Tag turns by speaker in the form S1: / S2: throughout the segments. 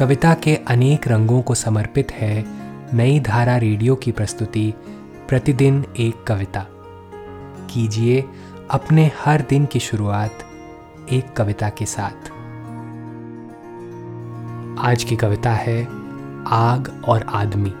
S1: कविता के अनेक रंगों को समर्पित है नई धारा रेडियो की प्रस्तुति, प्रतिदिन एक कविता। कीजिए अपने हर दिन की शुरुआत एक कविता के साथ। आज की कविता है, आग और आदमी।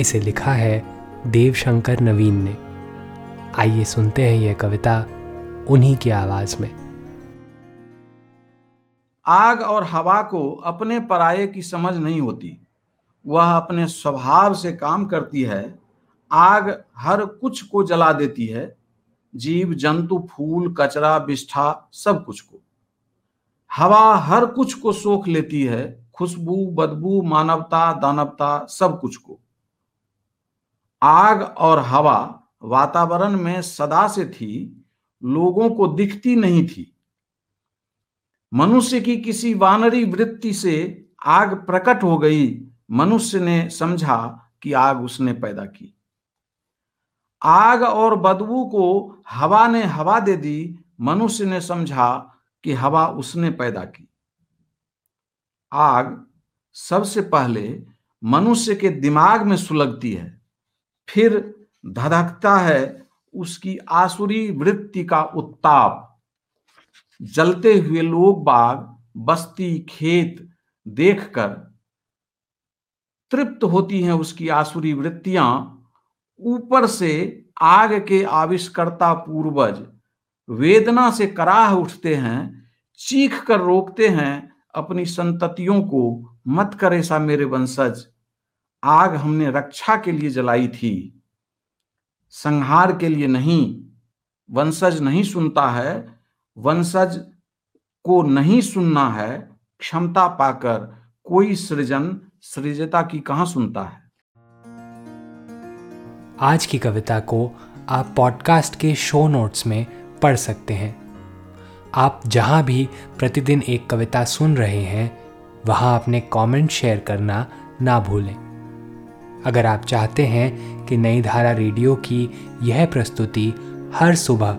S1: इसे लिखा है देवशंकर नवीन ने। आइए सुनते हैं यह कविता उन्हीं की आवाज़ में।
S2: आग और हवा को अपने पराये की समझ नहीं होती। वह अपने स्वभाव से काम करती है। आग हर कुछ को जला देती है। जीव, जंतु, फूल, कचरा बिष्ठा सब कुछ को। हवा हर कुछ को सोख लेती है। खुशबू, बदबू, मानवता, दानवता, सब कुछ को। आग और हवा वातावरण में सदा से थी, लोगों को दिखती नहीं थी। मनुष्य की किसी वानरी वृत्ति से आग प्रकट हो गई। मनुष्य ने समझा कि आग उसने पैदा की। आग और बदबू को हवा ने हवा दे दी। मनुष्य ने समझा कि हवा उसने पैदा की। आग सबसे पहले मनुष्य के दिमाग में सुलगती है। फिर धधकता है उसकी आसुरी वृत्ति का उत्ताप। जलते हुए लोग बाग, बस्ती, खेत देखकर तृप्त होती हैं उसकी आसुरी वृत्तियाँ। ऊपर से आग के आविष्कर्ता पूर्वज वेदना से कराह उठते हैं, चीख कर रोकते हैं अपनी संततियों को, मत कर ऐसा मेरे वंशज, आग हमने रक्षा के लिए जलाई थी। संहार के लिए नहीं, वंशज नहीं सुनता है वंशज को नहीं सुनना है, क्षमता पाकर कोई सृजन सृजता की कहाँ सुनता है?
S1: आज की कविता को आप पॉडकास्ट के शो नोट्स में पढ़ सकते हैं। आप जहाँ भी प्रतिदिन एक कविता सुन रहे हैं, वहाँ अपने कमेंट शेयर करना ना भूलें। अगर आप चाहते हैं कि नई धारा रेडियो की यह प्रस्तुति हर सुबह